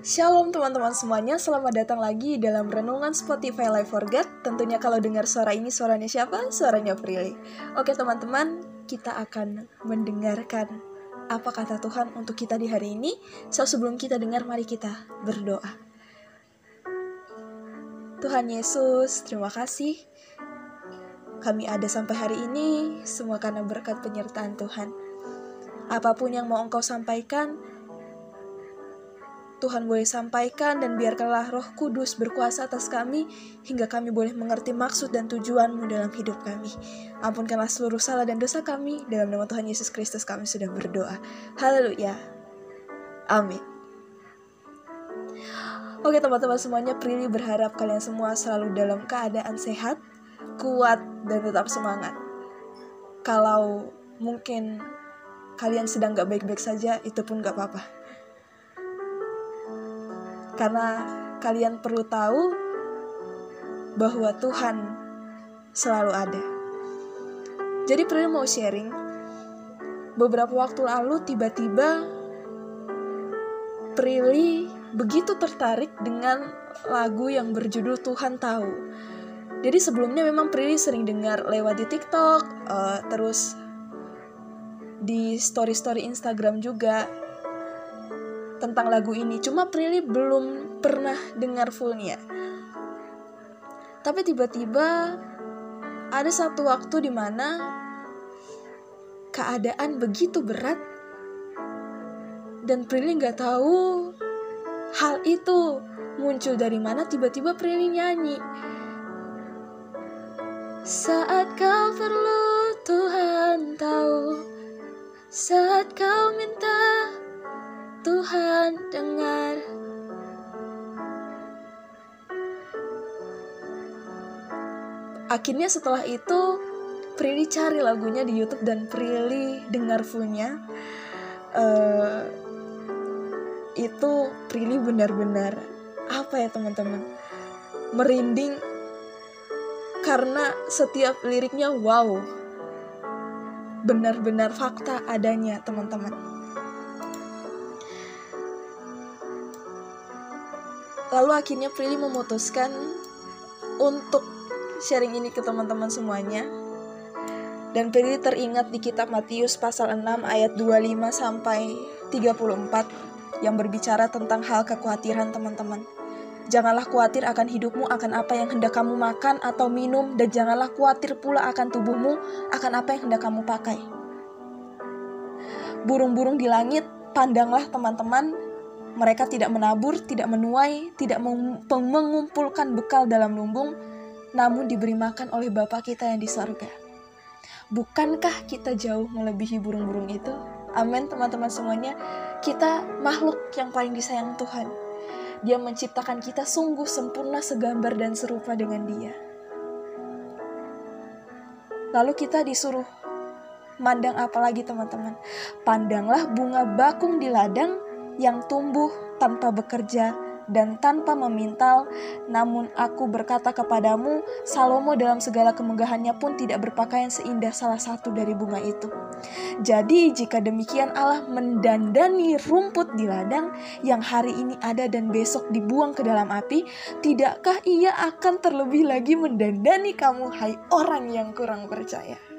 Shalom teman-teman semuanya, selamat datang lagi dalam Renungan Spotify Live for God. Tentunya kalau dengar suara ini, suaranya siapa? Suaranya Prilly. Oke teman-teman, kita akan mendengarkan apa kata Tuhan untuk kita di hari ini. So sebelum kita dengar, mari kita berdoa. Tuhan Yesus, terima kasih. Kami ada sampai hari ini, semua karena berkat penyertaan Tuhan. Apa pun yang mau engkau sampaikan, Tuhan boleh sampaikan dan biarkanlah roh kudus berkuasa atas kami hingga kami boleh mengerti maksud dan tujuanmu dalam hidup kami. Ampunkanlah seluruh salah dan dosa kami. Dalam nama Tuhan Yesus Kristus kami sudah berdoa. Haleluya. Amin. Oke teman-teman semuanya, Prilly berharap kalian semua selalu dalam keadaan sehat, kuat, dan tetap semangat. Kalau mungkin kalian sedang gak baik-baik saja, itu pun gak apa-apa karena kalian perlu tahu bahwa Tuhan selalu ada. Jadi Prilly mau sharing, beberapa waktu lalu tiba-tiba Prilly begitu tertarik dengan lagu yang berjudul Tuhan Tahu. Jadi sebelumnya memang Prilly sering dengar lewat di TikTok, uh, terus di story-story Instagram juga tentang lagu ini. Cuma Prilly belum pernah dengar fullnya. Tapi tiba-tiba ada satu waktu di mana keadaan begitu berat dan Prilly nggak tahu hal itu muncul dari mana tiba-tiba Prilly nyanyi saat kau perlu Tuhan tahu saat kau minta Tuhan dengar. Akhirnya setelah itu Prilly cari lagunya di YouTube dan Prilly dengar fullnya. Uh, itu Prilly benar-benar apa ya teman-teman? Merinding. Karena setiap liriknya wow. Benar-benar fakta adanya teman-teman lalu akhirnya Prilly memutuskan untuk sharing ini ke teman-teman semuanya dan Prilly teringat di kitab Matius pasal 6 ayat 25 sampai 34 yang berbicara tentang hal kekhawatiran teman-teman. Janganlah khawatir akan hidupmu, akan apa yang hendak kamu makan atau minum, dan janganlah khawatir pula akan tubuhmu, akan apa yang hendak kamu pakai. Burung-burung di langit, pandanglah teman-teman, mereka tidak menabur, tidak menuai, tidak mengumpulkan bekal dalam lumbung, namun diberi makan oleh Bapa kita yang di sorga. Bukankah kita jauh melebihi burung-burung itu? Amin teman-teman semuanya. Kita makhluk yang paling disayang Tuhan. Dia menciptakan kita sungguh sempurna segambar dan serupa dengan dia. Lalu kita disuruh mandang apa lagi teman-teman? Pandanglah bunga bakung di ladang yang tumbuh tanpa bekerja dan tanpa memintal, namun aku berkata kepadamu, Salomo dalam segala kemegahannya pun tidak berpakaian seindah salah satu dari bunga itu. Jadi jika demikian Allah mendandani rumput di ladang yang hari ini ada dan besok dibuang ke dalam api, tidakkah ia akan terlebih lagi mendandani kamu, hai orang yang kurang percaya?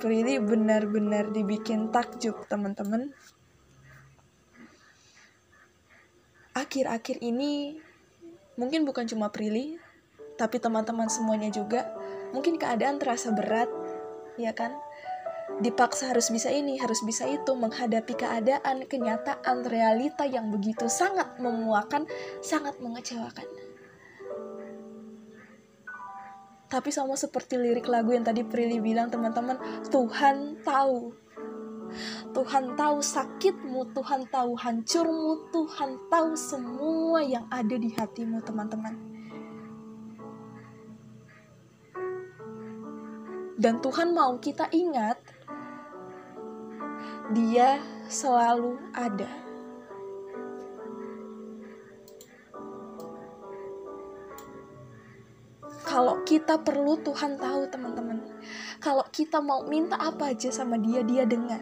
Prilly benar-benar dibikin takjub teman-teman. Akhir-akhir ini mungkin bukan cuma Prilly, tapi teman-teman semuanya juga mungkin keadaan terasa berat, ya kan? Dipaksa harus bisa ini, harus bisa itu, menghadapi keadaan, kenyataan, realita yang begitu sangat memuakan, sangat mengecewakan. Tapi sama seperti lirik lagu yang tadi Prilly bilang teman-teman, Tuhan tahu. Tuhan tahu sakitmu, Tuhan tahu hancurmu, Tuhan tahu semua yang ada di hatimu teman-teman. Dan Tuhan mau kita ingat, Dia selalu ada. Kalau kita perlu Tuhan tahu teman-teman. Kalau kita mau minta apa aja sama dia, dia dengar.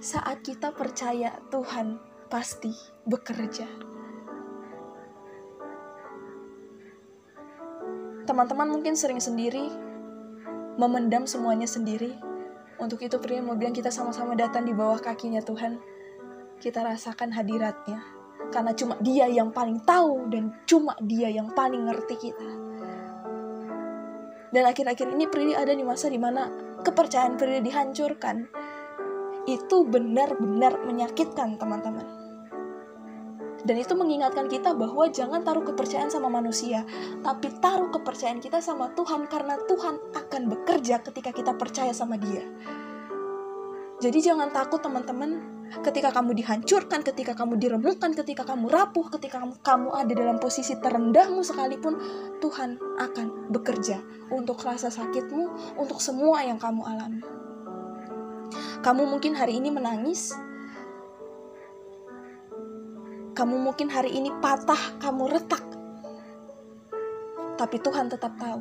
saat kita percaya Tuhan pasti bekerja. Teman-teman mungkin sering sendiri memendam semuanya sendiri. Untuk itu pria mau bilang kita sama-sama datang di bawah kakinya Tuhan. Kita rasakan hadiratnya. Karena cuma dia yang paling tahu dan cuma dia yang paling ngerti kita. Dan akhir-akhir ini Prilly ada di masa di mana kepercayaan Prilly dihancurkan. Itu benar-benar menyakitkan teman-teman. Dan itu mengingatkan kita bahwa jangan taruh kepercayaan sama manusia, tapi taruh kepercayaan kita sama Tuhan karena Tuhan akan bekerja ketika kita percaya sama Dia. Jadi jangan takut teman-teman ketika kamu dihancurkan, ketika kamu diremukkan, ketika kamu rapuh, ketika kamu, kamu ada dalam posisi terendahmu sekalipun, Tuhan akan bekerja untuk rasa sakitmu, untuk semua yang kamu alami. Kamu mungkin hari ini menangis, kamu mungkin hari ini patah, kamu retak. Tapi Tuhan tetap tahu.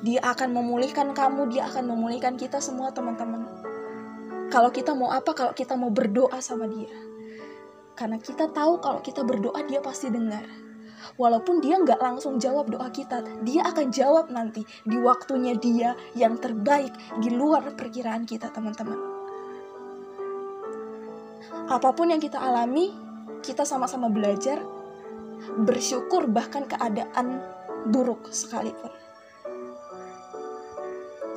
Dia akan memulihkan kamu, dia akan memulihkan kita semua teman-teman. Kalau kita mau apa, kalau kita mau berdoa sama dia. Karena kita tahu kalau kita berdoa dia pasti dengar. Walaupun dia nggak langsung jawab doa kita, dia akan jawab nanti di waktunya dia yang terbaik di luar perkiraan kita teman-teman. Apa pun yang kita alami, kita sama-sama belajar, bersyukur bahkan keadaan buruk sekalipun.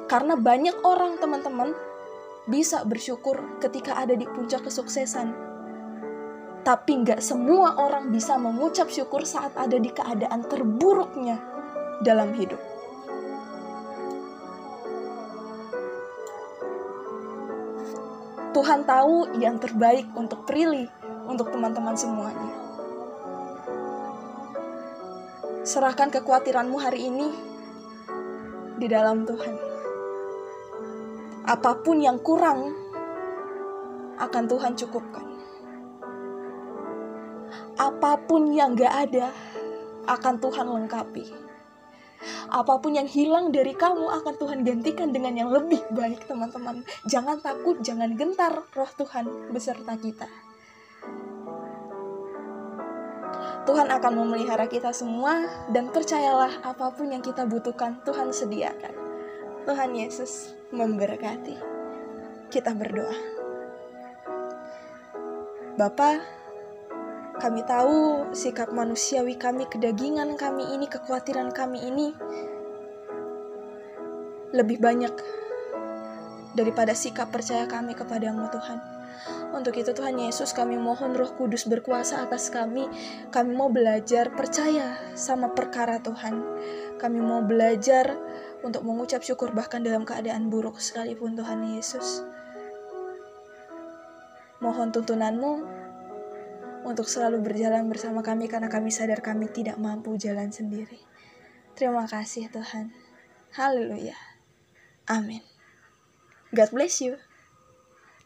Karena banyak orang teman-teman bisa bersyukur ketika ada di puncak kesuksesan. Tapi nggak semua orang bisa mengucap syukur saat ada di keadaan terburuknya dalam hidup. Tuhan tahu yang terbaik untuk Prilly, untuk teman-teman semuanya. Serahkan kekhawatiranmu hari ini di dalam Tuhan apa pun yang kurang akan Tuhan cukupkan. Apa pun yang gak ada akan Tuhan lengkapi. Apa pun yang hilang dari kamu akan Tuhan gantikan dengan yang lebih baik teman-teman. Jangan takut, jangan gentar roh Tuhan beserta kita. Tuhan akan memelihara kita semua dan percayalah apa pun yang kita butuhkan Tuhan sediakan. Tuhan Yesus memberkati. Kita berdoa. Bapa, kami tahu sikap manusiawi kami, kedagingan kami ini, kekhawatiran kami ini lebih banyak daripada sikap percaya kami kepadamu Tuhan. Untuk itu Tuhan Yesus kami mohon roh kudus berkuasa atas kami. Kami mau belajar percaya sama perkara Tuhan. Kami mau belajar untuk mengucap syukur bahkan dalam keadaan buruk sekalipun Tuhan Yesus. Mohon tuntunanmu untuk selalu berjalan bersama kami karena kami sadar kami tidak mampu jalan sendiri. Terima kasih Tuhan. Haleluya. Amin. God bless you.